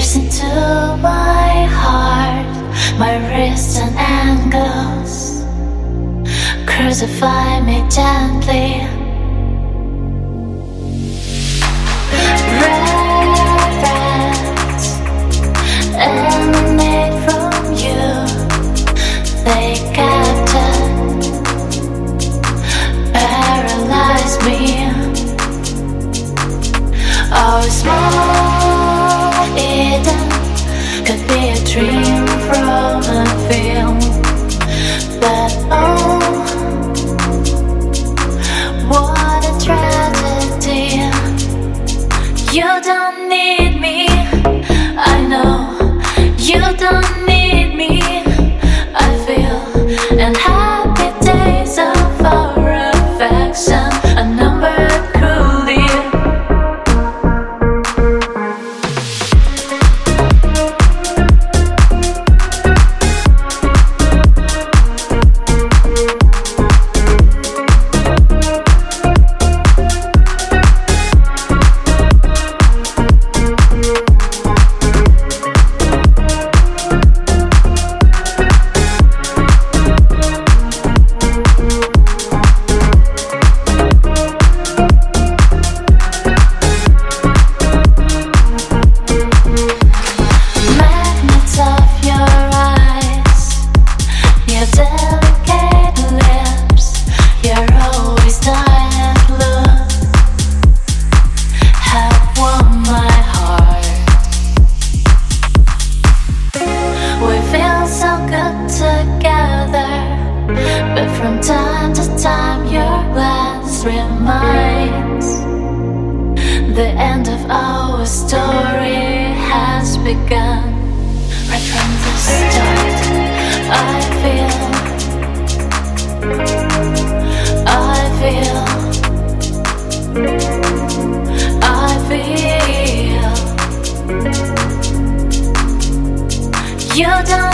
pierce into my heart, my wrists and ankles. Crucify me gently. Paralyze me. Oh, dream from a film that reminds the end of our story has begun. Right from the start, I feel, I feel, I feel. You don't.